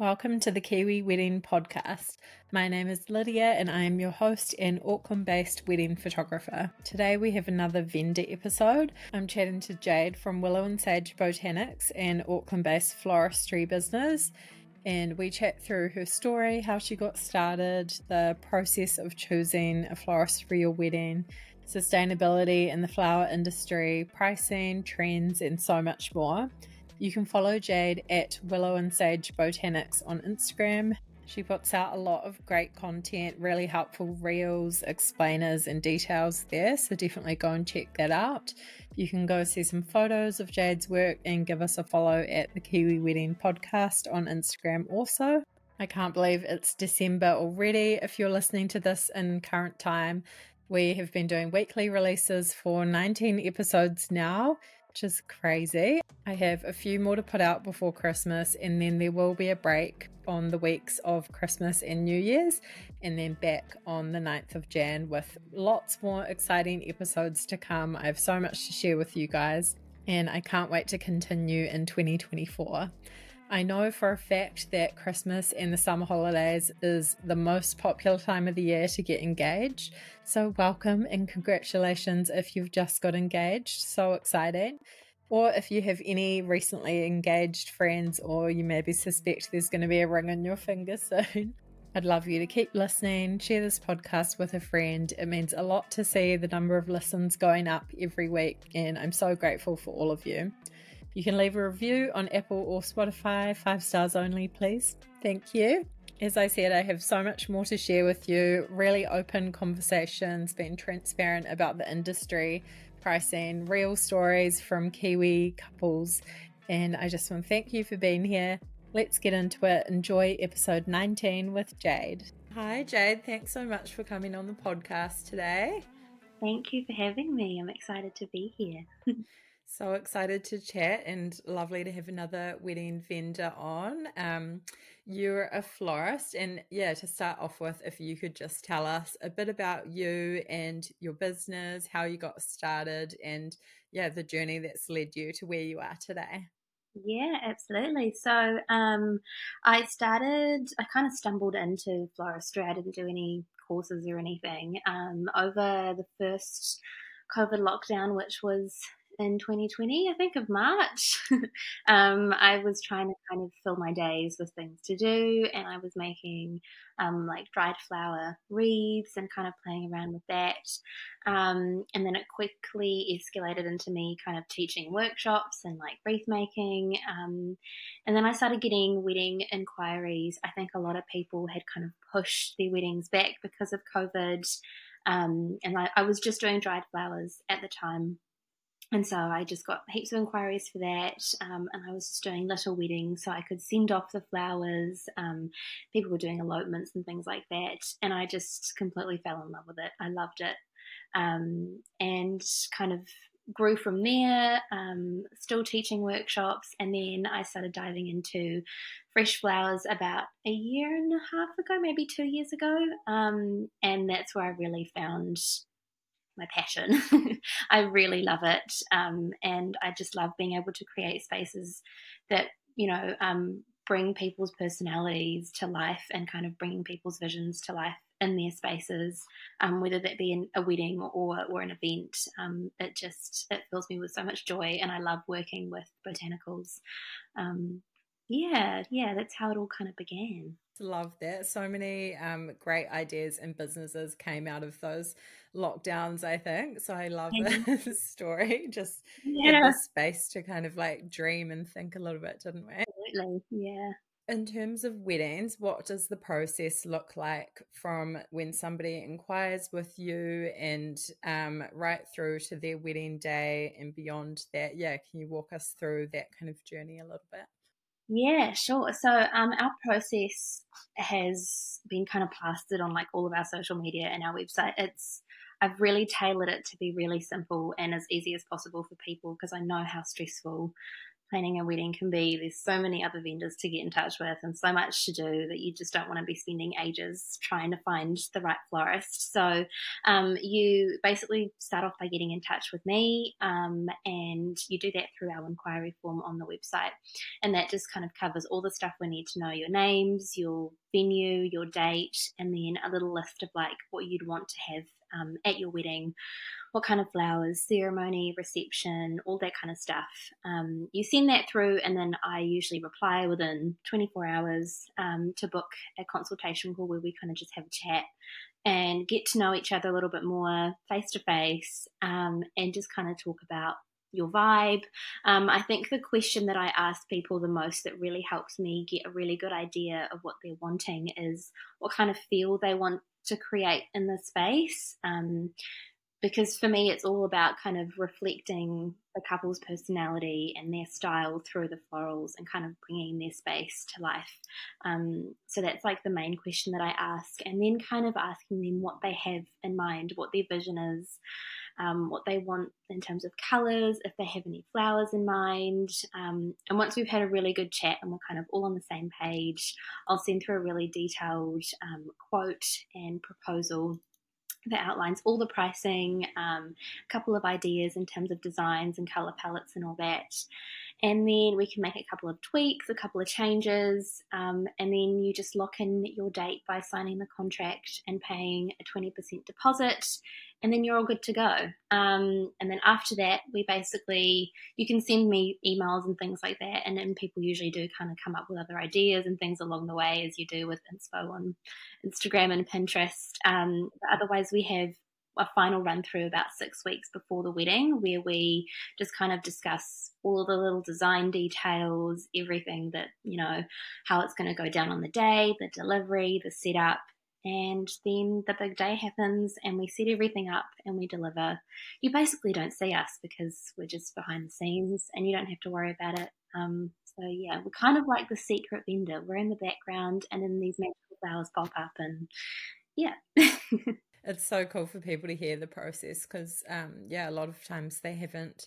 Welcome to the Kiwi Wedding Podcast. My name is Lydia and I am your host and Auckland based wedding photographer. Today we have another vendor episode. I'm chatting to Jade from Willow and Sage Botanics, an Auckland based floristry business. And we chat through her story, how she got started, the process of choosing a florist for your wedding, sustainability in the flower industry, pricing, trends, and so much more. You can follow Jade at Willow and Sage Botanics on Instagram. She puts out a lot of great content, really helpful reels, explainers, and details there. So definitely go and check that out. You can go see some photos of Jade's work and give us a follow at the Kiwi Wedding Podcast on Instagram also. I can't believe it's December already. If you're listening to this in current time, we have been doing weekly releases for 19 episodes now which is crazy. I have a few more to put out before Christmas, and then there will be a break on the weeks of Christmas and New Year's, and then back on the 9th of Jan with lots more exciting episodes to come. I have so much to share with you guys, and I can't wait to continue in 2024. I know for a fact that Christmas and the summer holidays is the most popular time of the year to get engaged. So, welcome and congratulations if you've just got engaged. So exciting. Or if you have any recently engaged friends, or you maybe suspect there's going to be a ring on your finger soon. I'd love you to keep listening, share this podcast with a friend. It means a lot to see the number of listens going up every week, and I'm so grateful for all of you. You can leave a review on Apple or Spotify, five stars only, please. Thank you. As I said, I have so much more to share with you. Really open conversations, being transparent about the industry, pricing, real stories from Kiwi couples. And I just want to thank you for being here. Let's get into it. Enjoy episode 19 with Jade. Hi, Jade. Thanks so much for coming on the podcast today. Thank you for having me. I'm excited to be here. So excited to chat and lovely to have another wedding vendor on. Um, you're a florist, and yeah, to start off with, if you could just tell us a bit about you and your business, how you got started, and yeah, the journey that's led you to where you are today. Yeah, absolutely. So um, I started, I kind of stumbled into floristry. I didn't do any courses or anything. Um, over the first COVID lockdown, which was in 2020, I think of March. um, I was trying to kind of fill my days with things to do, and I was making um, like dried flower wreaths and kind of playing around with that. Um, and then it quickly escalated into me kind of teaching workshops and like wreath making. Um, and then I started getting wedding inquiries. I think a lot of people had kind of pushed their weddings back because of COVID. Um, and I, I was just doing dried flowers at the time and so I just got heaps of inquiries for that. Um, and I was just doing little weddings so I could send off the flowers. Um, people were doing elopements and things like that. And I just completely fell in love with it. I loved it. Um, and kind of grew from there, um, still teaching workshops. And then I started diving into fresh flowers about a year and a half ago, maybe two years ago. Um, and that's where I really found my passion. I really love it. Um, and I just love being able to create spaces that, you know, um, bring people's personalities to life and kind of bringing people's visions to life in their spaces, um, whether that be in a wedding or, or an event. Um, it just, it fills me with so much joy and I love working with botanicals. Um, yeah, yeah, that's how it all kind of began. Love that. So many um, great ideas and businesses came out of those lockdowns, I think. So I love the story. Just yeah. the space to kind of like dream and think a little bit, didn't we? Absolutely. Yeah. In terms of weddings, what does the process look like from when somebody inquires with you and um, right through to their wedding day and beyond that? Yeah, can you walk us through that kind of journey a little bit? Yeah, sure. So um, our process has been kind of plastered on like all of our social media and our website. It's I've really tailored it to be really simple and as easy as possible for people because I know how stressful planning a wedding can be. There's so many other vendors to get in touch with and so much to do that you just don't want to be spending ages trying to find the right florist. So um, you basically start off by getting in touch with me um, and you do that through our inquiry form on the website. And that just kind of covers all the stuff we need to know your names, your venue, your date, and then a little list of like what you'd want to have um, at your wedding, what kind of flowers, ceremony, reception, all that kind of stuff. Um, you send that through, and then I usually reply within 24 hours um, to book a consultation call where we kind of just have a chat and get to know each other a little bit more face to face and just kind of talk about your vibe. Um, I think the question that I ask people the most that really helps me get a really good idea of what they're wanting is what kind of feel they want to create in the space. Um, because for me, it's all about kind of reflecting the couple's personality and their style through the florals and kind of bringing their space to life. Um, so that's like the main question that I ask, and then kind of asking them what they have in mind, what their vision is, um, what they want in terms of colours, if they have any flowers in mind. Um, and once we've had a really good chat and we're kind of all on the same page, I'll send through a really detailed um, quote and proposal that outlines all the pricing, um, a couple of ideas in terms of designs and colour palettes and all that. And then we can make a couple of tweaks, a couple of changes, um, and then you just lock in your date by signing the contract and paying a 20% deposit and then you're all good to go. Um, and then after that, we basically, you can send me emails and things like that. And then people usually do kind of come up with other ideas and things along the way, as you do with Inspo on Instagram and Pinterest. Um, otherwise, we have a final run through about six weeks before the wedding where we just kind of discuss all the little design details, everything that, you know, how it's going to go down on the day, the delivery, the setup, and then the big day happens and we set everything up and we deliver. You basically don't see us because we're just behind the scenes and you don't have to worry about it. Um, so yeah, we're kind of like the secret vendor. We're in the background and then these magical flowers pop up and yeah. it's so cool for people to hear the process because um, yeah, a lot of times they haven't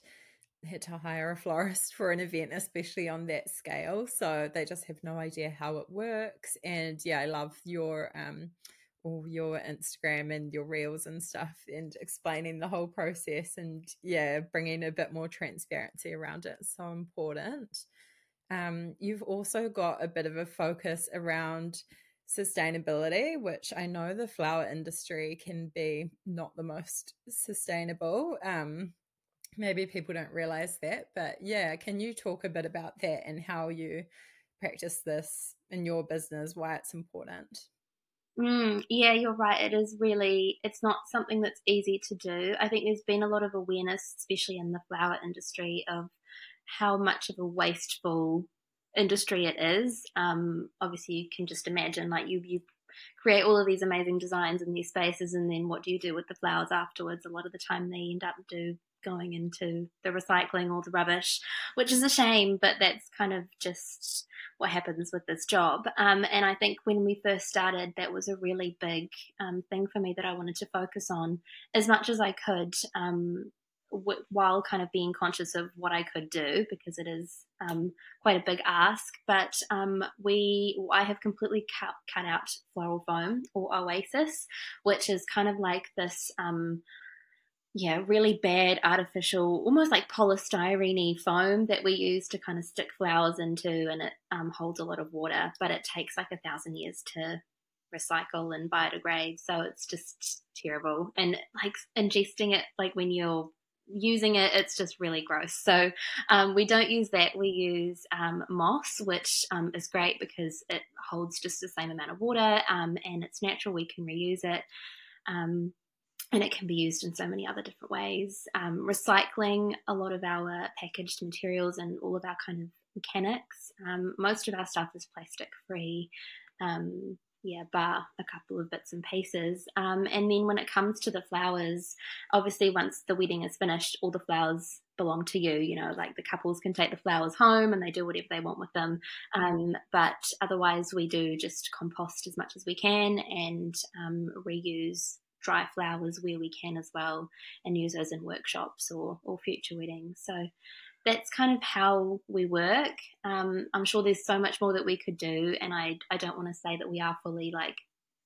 had to hire a florist for an event, especially on that scale. So they just have no idea how it works. And yeah, I love your um all your Instagram and your reels and stuff and explaining the whole process and yeah, bringing a bit more transparency around it. So important. Um, you've also got a bit of a focus around sustainability, which I know the flower industry can be not the most sustainable. Um, maybe people don't realize that but yeah can you talk a bit about that and how you practice this in your business why it's important? Mm, yeah you're right it is really it's not something that's easy to do. I think there's been a lot of awareness especially in the flower industry of how much of a wasteful industry it is. Um, obviously you can just imagine like you you create all of these amazing designs in these spaces and then what do you do with the flowers afterwards? A lot of the time they end up do going into the recycling or the rubbish, which is a shame, but that's kind of just what happens with this job. Um, and I think when we first started, that was a really big um, thing for me that I wanted to focus on as much as I could. Um, w- while kind of being conscious of what I could do because it is um, quite a big ask, but um, we I have completely cut, cut out floral foam or Oasis, which is kind of like this um, yeah, really bad artificial, almost like polystyrene foam that we use to kind of stick flowers into, and it um, holds a lot of water, but it takes like a thousand years to recycle and biodegrade. So it's just terrible. And like ingesting it, like when you're using it, it's just really gross. So um, we don't use that. We use um, moss, which um, is great because it holds just the same amount of water um, and it's natural. We can reuse it. And it can be used in so many other different ways. Um, recycling a lot of our packaged materials and all of our kind of mechanics. Um, most of our stuff is plastic free. Um, yeah, bar a couple of bits and pieces. Um, and then when it comes to the flowers, obviously once the wedding is finished, all the flowers belong to you. You know, like the couples can take the flowers home and they do whatever they want with them. Um, but otherwise, we do just compost as much as we can and um, reuse dry flowers where we can as well and use those in workshops or, or future weddings. So that's kind of how we work. Um, I'm sure there's so much more that we could do, and I I don't want to say that we are fully like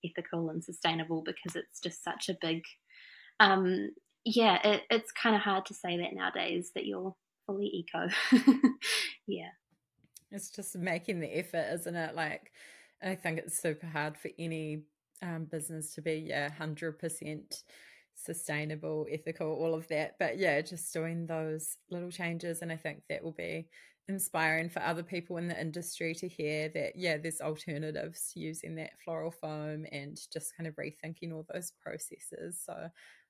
ethical and sustainable because it's just such a big um, yeah, it, it's kind of hard to say that nowadays that you're fully eco. yeah. It's just making the effort, isn't it? Like, I think it's super hard for any um, business to be, yeah, 100% sustainable, ethical, all of that. But yeah, just doing those little changes. And I think that will be inspiring for other people in the industry to hear that yeah there's alternatives to using that floral foam and just kind of rethinking all those processes so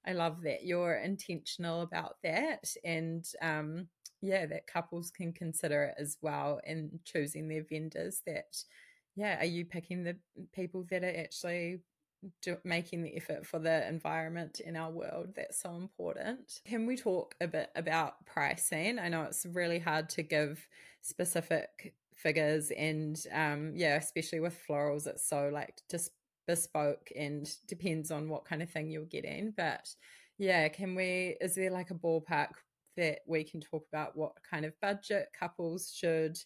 I love that you're intentional about that, and um, yeah, that couples can consider it as well in choosing their vendors. That yeah, are you picking the people that are actually do, making the effort for the environment in our world that's so important. Can we talk a bit about pricing? I know it's really hard to give specific figures and um yeah especially with florals it's so like just bespoke and depends on what kind of thing you're getting. But yeah, can we, is there like a ballpark that we can talk about what kind of budget couples should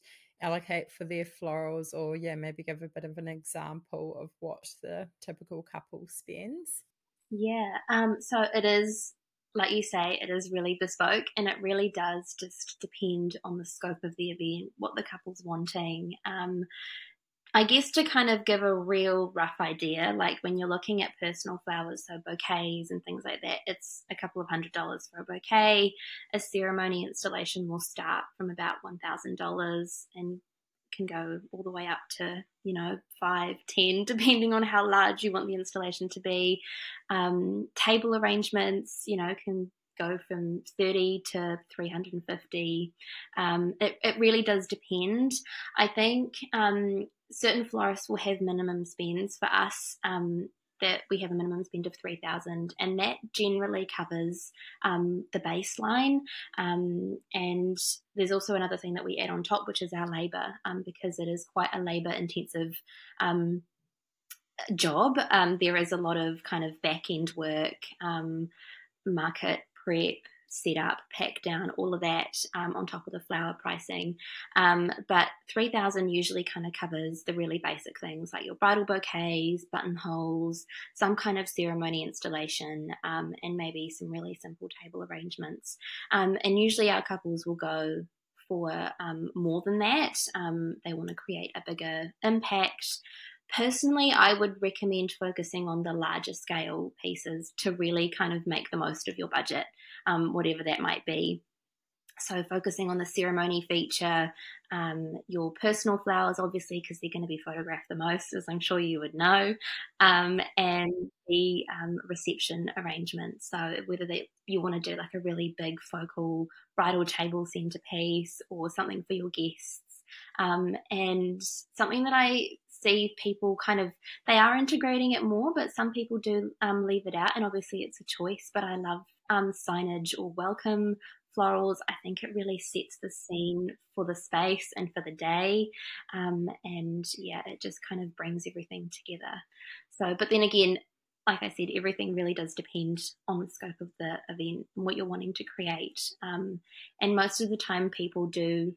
allocate for their florals or yeah, maybe give a bit of an example of what the typical couple spends? Yeah, um, so it is like you say, it is really bespoke and it really does just depend on the scope of the event, what the couple's wanting. Um, I guess to kind of give a real rough idea, like when you're looking at personal flowers, so bouquets and things like that, it's a couple of hundred dollars for a bouquet. A ceremony installation will start from about $1,000 and can go all the way up to, you know, five, ten, depending on how large you want the installation to be. Um, table arrangements, you know, can go from 30 to 350. Um, it, it really does depend. I think um, certain florists will have minimum spends for us. Um, that we have a minimum spend of 3000 and that generally covers um, the baseline um, and there's also another thing that we add on top which is our labour um, because it is quite a labour intensive um, job um, there is a lot of kind of back end work um, market prep set up, pack down, all of that um, on top of the flower pricing. Um, but 3000 usually kind of covers the really basic things like your bridal bouquets, buttonholes, some kind of ceremony installation, um, and maybe some really simple table arrangements. Um, and usually our couples will go for um, more than that. Um, they want to create a bigger impact. Personally, I would recommend focusing on the larger scale pieces to really kind of make the most of your budget, um, whatever that might be. So, focusing on the ceremony feature, um, your personal flowers, obviously, because they're going to be photographed the most, as I'm sure you would know, um, and the um, reception arrangement. So, whether that you want to do like a really big focal bridal table centerpiece or something for your guests. Um, and something that I see people kind of they are integrating it more, but some people do um, leave it out, and obviously it's a choice. But I love um, signage or welcome florals. I think it really sets the scene for the space and for the day, um, and yeah, it just kind of brings everything together. So, but then again, like I said, everything really does depend on the scope of the event and what you're wanting to create. Um, and most of the time, people do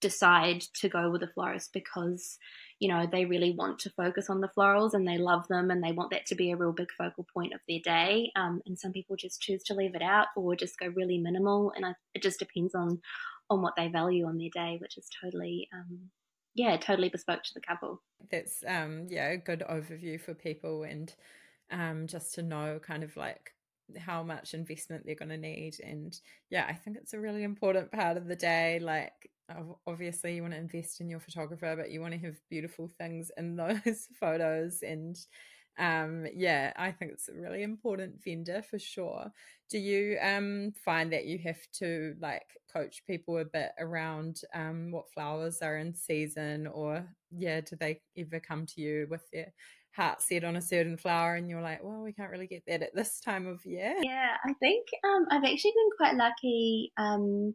decide to go with a florist because you know they really want to focus on the florals and they love them and they want that to be a real big focal point of their day. Um, and some people just choose to leave it out or just go really minimal. And I, it just depends on on what they value on their day which is totally um, yeah totally bespoke to the couple. That's um yeah a good overview for people and um just to know kind of like how much investment they're going to need. And yeah i think it's a really important part of the day like obviously you want to invest in your photographer but you want to have beautiful things in those photos and um yeah i think it's a really important vendor for sure. Do you um find that you have to like coach people a bit around um what flowers are in season or yeah do they ever come to you with their heart set on a certain flower and you're like well we can't really get that at this time of year yeah i think um i've actually been quite lucky um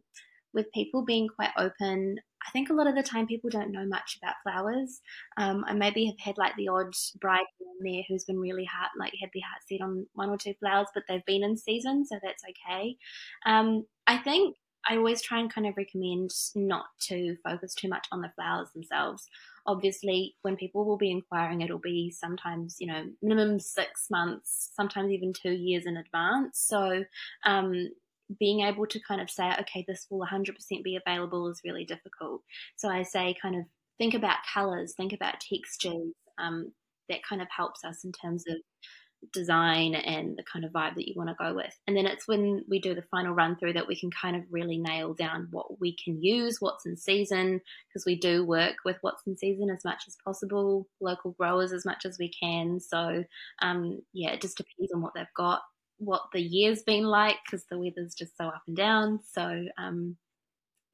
with people being quite open. I think a lot of the time people don't know much about flowers. Um, I maybe have had like the odd bride there who's been really hard, like had their heart set on one or two flowers, but they've been in season, so that's okay. Um, I think I always try and kind of recommend not to focus too much on the flowers themselves. Obviously, when people will be inquiring, it'll be sometimes, you know, minimum six months, sometimes even two years in advance. So, um, being able to kind of say, okay, this will 100% be available is really difficult. So I say, kind of think about colors, think about textures. Um, that kind of helps us in terms of design and the kind of vibe that you want to go with. And then it's when we do the final run through that we can kind of really nail down what we can use, what's in season, because we do work with what's in season as much as possible, local growers as much as we can. So, um, yeah, it just depends on what they've got, what the year's been like, because the weather's just so up and down. So, um,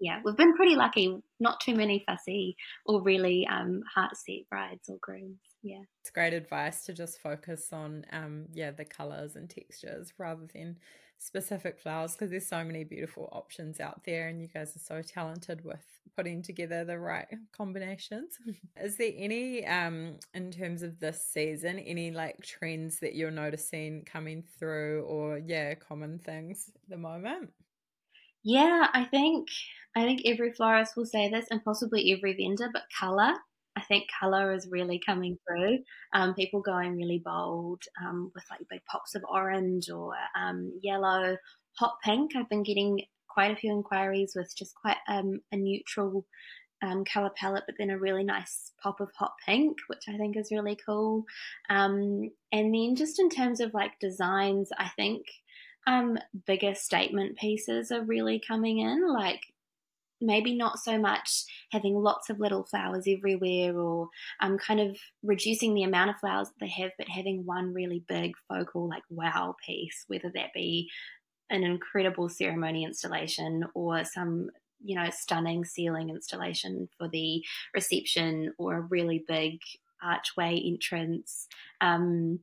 yeah, we've been pretty lucky. Not too many fussy or really um, heart set brides or grooms yeah it's great advice to just focus on um yeah the colors and textures rather than specific flowers because there's so many beautiful options out there and you guys are so talented with putting together the right combinations. Is there any um in terms of this season any like trends that you're noticing coming through or yeah common things at the moment? Yeah i think i think every florist will say this and possibly every vendor but color I think color is really coming through. Um, people going really bold um, with like big pops of orange or um, yellow, hot pink. I've been getting quite a few inquiries with just quite um, a neutral um, color palette, but then a really nice pop of hot pink, which I think is really cool. Um, and then just in terms of like designs, I think bigger statement pieces are really coming in, like maybe not so much having lots of little flowers everywhere or um, kind of reducing the amount of flowers that they have, but having one really big focal, like wow piece, whether that be an incredible ceremony installation or some you know stunning ceiling installation for the reception or a really big archway entrance um,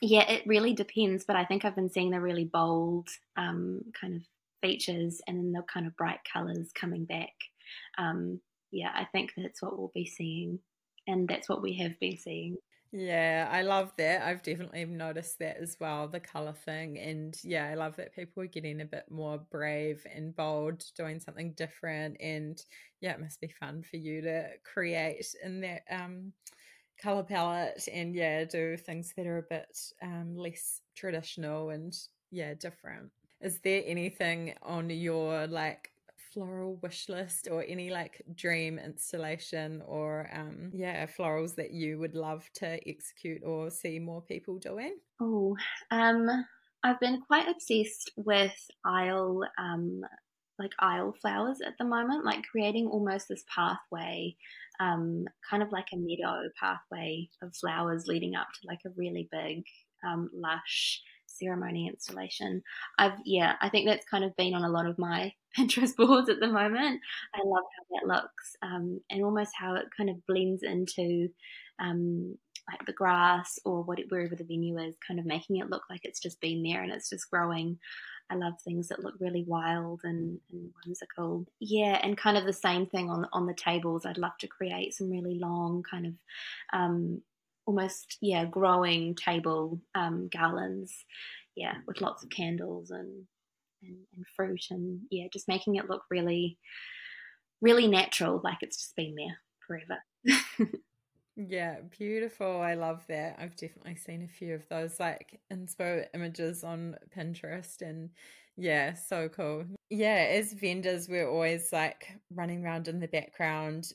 yeah it really depends but i think i've been seeing the really bold um, kind of features and then the kind of bright colors coming back. Um, yeah, I think that's what we'll be seeing, and that's what we have been seeing. Yeah, I love that. I've definitely noticed that as well, the color thing. And yeah, I love that people are getting a bit more brave and bold, doing something different. And yeah, it must be fun for you to create in that um, color palette and yeah, do things that are a bit um, less traditional and yeah, different. Is there anything on your like floral wish list or any like dream installation or um yeah florals that you would love to execute or see more people doing? Oh um i've been quite obsessed with aisle um like aisle flowers at the moment like creating almost this pathway um kind of like a meadow pathway of flowers leading up to like a really big um lush ceremony installation. I've yeah, I think that's kind of been on a lot of my Pinterest boards at the moment. I love how that looks um, and almost how it kind of blends into um, like the grass or what wherever the venue is, kind of making it look like it's just been there and it's just growing. I love things that look really wild and, and whimsical. Yeah, and kind of the same thing on on the tables. I'd love to create some really long kind of um, almost yeah growing table um, garlands yeah with lots of candles and, and, and fruit and yeah just making it look really really natural like it's just been there forever. Yeah beautiful. I love that. I've definitely seen a few of those like inspo images on pinterest and yeah, so cool. Yeah, as vendors, we're always like running around in the background,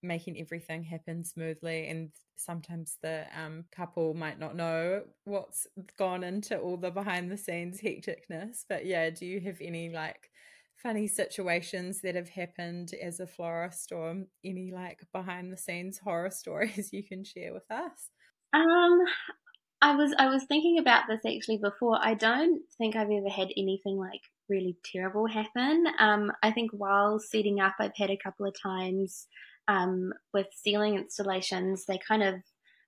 making everything happen smoothly. And sometimes the um, couple might not know what's gone into all the behind the scenes hecticness. But yeah, do you have any like funny situations that have happened as a florist or any like behind the scenes horror stories you can share with us? Um, I was I was thinking about this actually before. I don't think I've ever had anything like really terrible happen. Um, I think while setting up, I've had a couple of times um, with ceiling installations. They kind of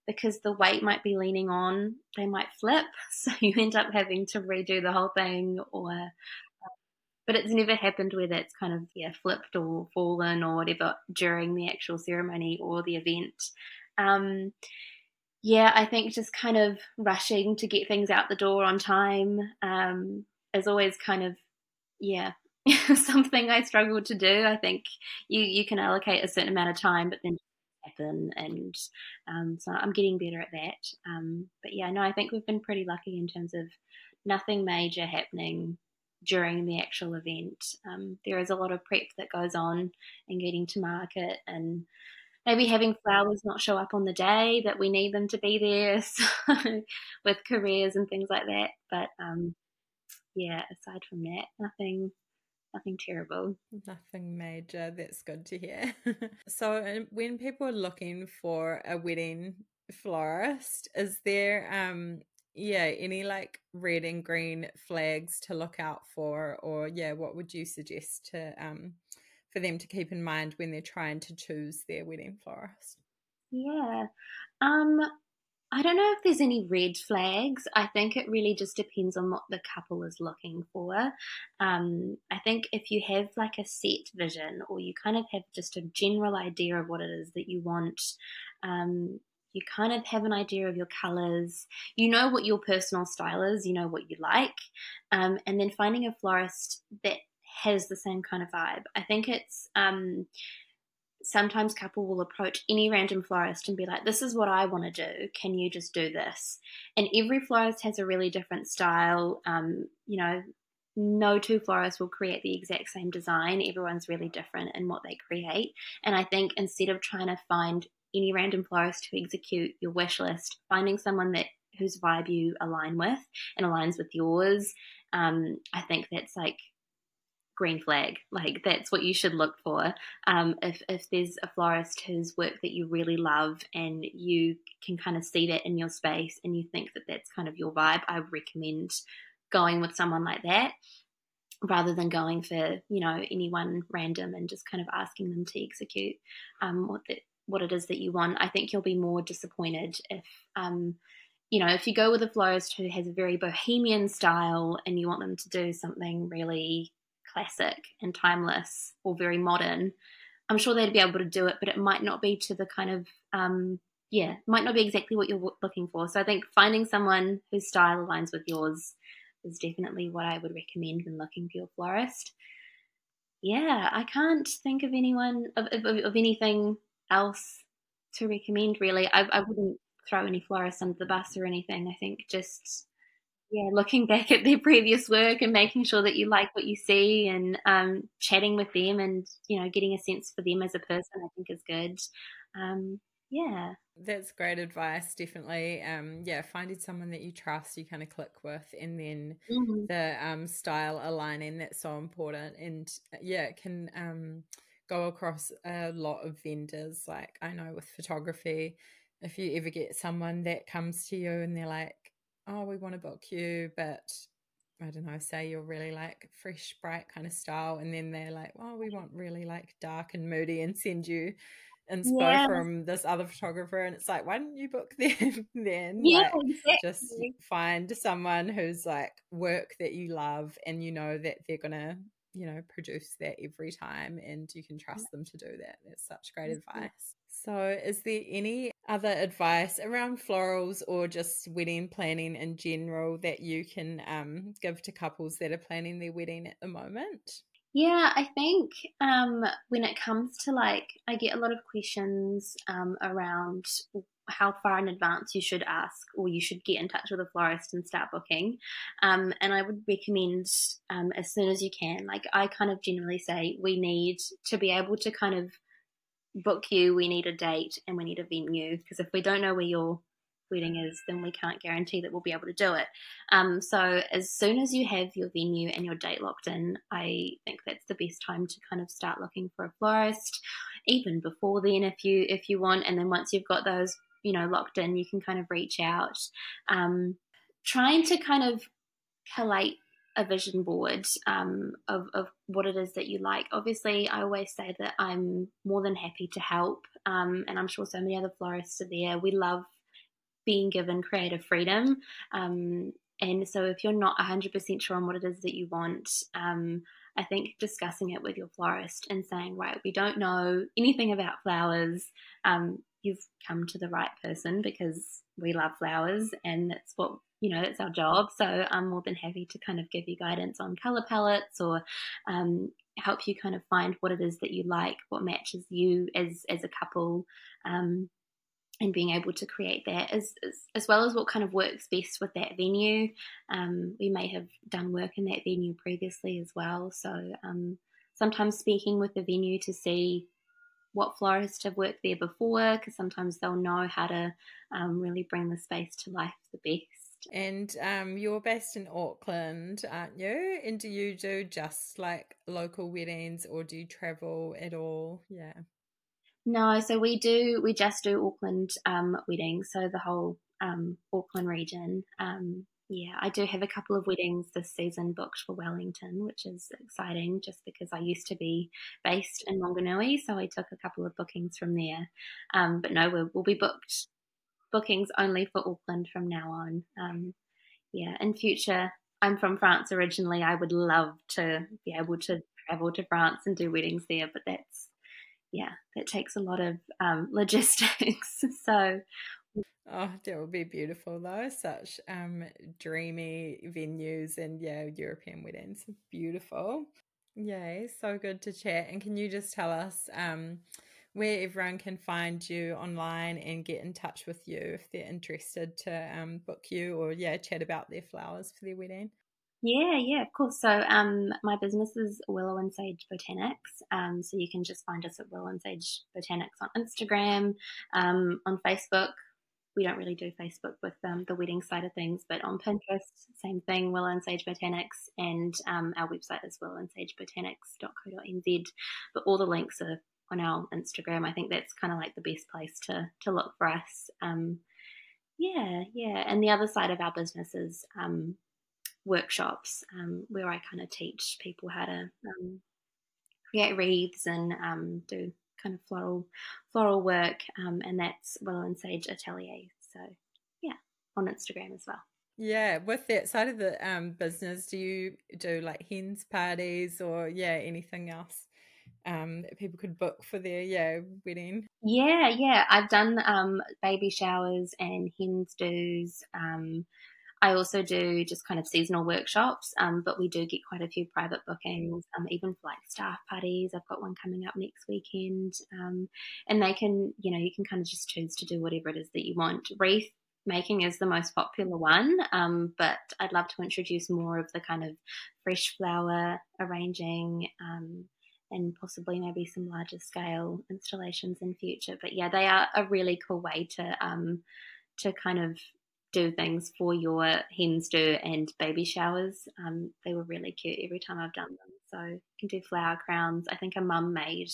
because the weight might be leaning on, they might flip, so you end up having to redo the whole thing. Or, but it's never happened where that's kind of yeah flipped or fallen or whatever during the actual ceremony or the event. Um, yeah, I think just kind of rushing to get things out the door on time um, is always kind of, yeah, something I struggle to do. I think you you can allocate a certain amount of time, but then happen, and um, so I'm getting better at that. Um, but yeah, no, I think we've been pretty lucky in terms of nothing major happening during the actual event. Um, there is a lot of prep that goes on and getting to market and maybe having flowers not show up on the day that we need them to be there so, with careers and things like that. But um, yeah, aside from that, nothing nothing terrible. Nothing major. That's good to hear. so, when people are looking for a wedding florist, is there um yeah any like red and green flags to look out for or yeah what would you suggest to um for them to keep in mind when they're trying to choose their wedding florist yeah um I don't know if there's any red flags. I think it really just depends on what the couple is looking for. Um, I think if you have like a set vision or you kind of have just a general idea of what it is that you want, um, you kind of have an idea of your colors, you know what your personal style is, you know what you like, um, and then finding a florist that has the same kind of vibe. I think it's um, sometimes couple will approach any random florist and be like, This is what I want to do. Can you just do this? And every florist has a really different style. Um, you know, no two florists will create the exact same design. Everyone's really different in what they create. And I think instead of trying to find any random florist to execute your wish list, finding someone that whose vibe you align with and aligns with yours. Um, I think that's like green flag. Like that's what you should look for. Um, if if there's a florist whose work that you really love and you can kind of see that in your space and you think that that's kind of your vibe, I recommend going with someone like that rather than going for you know anyone random and just kind of asking them to execute um, what the, what it is that you want, I think you'll be more disappointed if, um, you know, if you go with a florist who has a very bohemian style and you want them to do something really classic and timeless or very modern, I'm sure they'd be able to do it, but it might not be to the kind of, um, yeah, might not be exactly what you're looking for. So I think finding someone whose style aligns with yours is definitely what I would recommend when looking for your florist. Yeah, I can't think of anyone of, of, of anything else to recommend really. I, I wouldn't throw any florists under the bus or anything. I think just yeah, looking back at their previous work and making sure that you like what you see and um, chatting with them and you know getting a sense for them as a person, I think is good. Um, yeah, that's great advice. Definitely, um, yeah, finding someone that you trust, you kind of click with, and then mm-hmm. the um, style aligning. That's so important, and yeah, it can um, go across a lot of vendors. Like I know with photography, if you ever get someone that comes to you and they're like, "Oh, we want to book you," but I don't know, say you're really like fresh, bright kind of style, and then they're like, "Oh, we want really like dark and moody," and send you inspo yeah. from this other photographer and it's like why didn't you book them then yeah, like, exactly. just find someone who's like work that you love and you know that they're gonna you know, produce that every time and you can trust them to do that. That's such great advice. So, is there any other advice around florals or just wedding planning in general that you can um, give to couples that are planning their wedding at the moment? Yeah, I think um, when it comes to like, I get a lot of questions um, around how far in advance you should ask or you should get in touch with a florist and start booking. Um, and I would recommend um, as soon as you can. Like I kind of generally say we need to be able to kind of book you, we need a date and we need a venue because if we don't know where your wedding is, then we can't guarantee that we'll be able to do it. Um, so as soon as you have your venue and your date locked in, I think that's the best time to kind of start looking for a florist. Even before then, if you if you want, and then once you've got those you know locked in you can kind of reach out um, trying to kind of collate a vision board um, of, of what it is that you like. Obviously, I always say that I'm more than happy to help, um, and I'm sure so many other florists are there. We love being given creative freedom. Um, and so, if you're not 100% sure on what it is that you want, um, I think discussing it with your florist and saying, right, we don't know anything about flowers. Um, you've come to the right person because we love flowers and that's what you know, it's our job. So I'm more than happy to kind of give you guidance on color palettes or um, help you kind of find what it is that you like, what matches you as as a couple. Um, and being able to create that as, as, as well as what kind of works best with that venue. Um, we may have done work in that venue previously as well. So um, sometimes speaking with the venue to see what florists have worked there before, because sometimes they'll know how to um, really bring the space to life the best. And um, you're based in Auckland, aren't you? And do you do just like local weddings or do you travel at all? Yeah. No, so we do, we just do Auckland um, weddings, so the whole um, Auckland region. Um, yeah, I do have a couple of weddings this season booked for Wellington, which is exciting just because I used to be based in Wanganui, so I took a couple of bookings from there. Um, but no, we'll, we'll, be booked bookings only for Auckland from now on. Um, yeah, in future, I'm from France originally. I would love to be able to travel to France and do weddings there, but that's yeah, that takes a lot of um, logistics. so, oh, that would be beautiful though. Such um, dreamy venues and yeah, European weddings, beautiful. Yay, so good to chat. And can you just tell us um, where everyone can find you online and get in touch with you if they're interested to um, book you or yeah, chat about their flowers for their wedding? Yeah, yeah, of course. So um, my business is Willow and Sage Botanics. Um, so you can just find us at Willow and Sage Botanics on Instagram, um, on Facebook. We don't really do Facebook with um, the wedding side of things, but on Pinterest, same thing, Willow and Sage Botanics, and um, our website is willowandsagebotanics.co.nz. But all the links are on our Instagram. I think that's kind of like the best place to to look for us. Um, yeah, yeah. And the other side of our business is um, workshops um, where I kind of teach people how to um, create wreaths and um, do kind of floral floral work, um, and that's Willow and Sage Atelier. So yeah, on Instagram as well. Yeah, with that side of the business, do you do like hens parties or yeah anything else? Um, that people could book for their yeah wedding? Yeah, yeah, I've done um, baby showers and hens do's. Um, I also do just kind of seasonal workshops, um, but we do get quite a few private bookings, um, even for like staff parties. I've got one coming up next weekend, um, and they can, you know, you can kind of just choose to do whatever it is that you want. Wreath making is the most popular one, um, but I'd love to introduce more of the kind of fresh flower arranging. Um, and possibly maybe some larger scale installations in future. But yeah, they are a really cool way to um, to kind of do things for your hens do and baby showers. Um, they were really cute every time I've done them. So you can do flower crowns. I think a mum made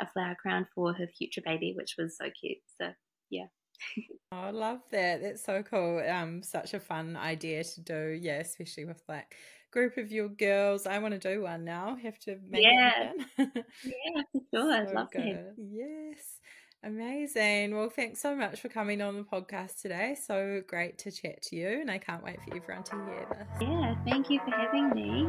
a flower crown for her future baby, which was so cute. So yeah. oh, I love that. That's so cool. Um, such a fun idea to do. Yeah, especially with like group of your girls. I want to do one now. Have to make yeah. it yeah, for sure. I'd love good. to. Yes. Amazing. Well, thanks so much for coming on the podcast today. So great to chat to you, and I can't wait for everyone to hear this. Yeah, thank you for having me.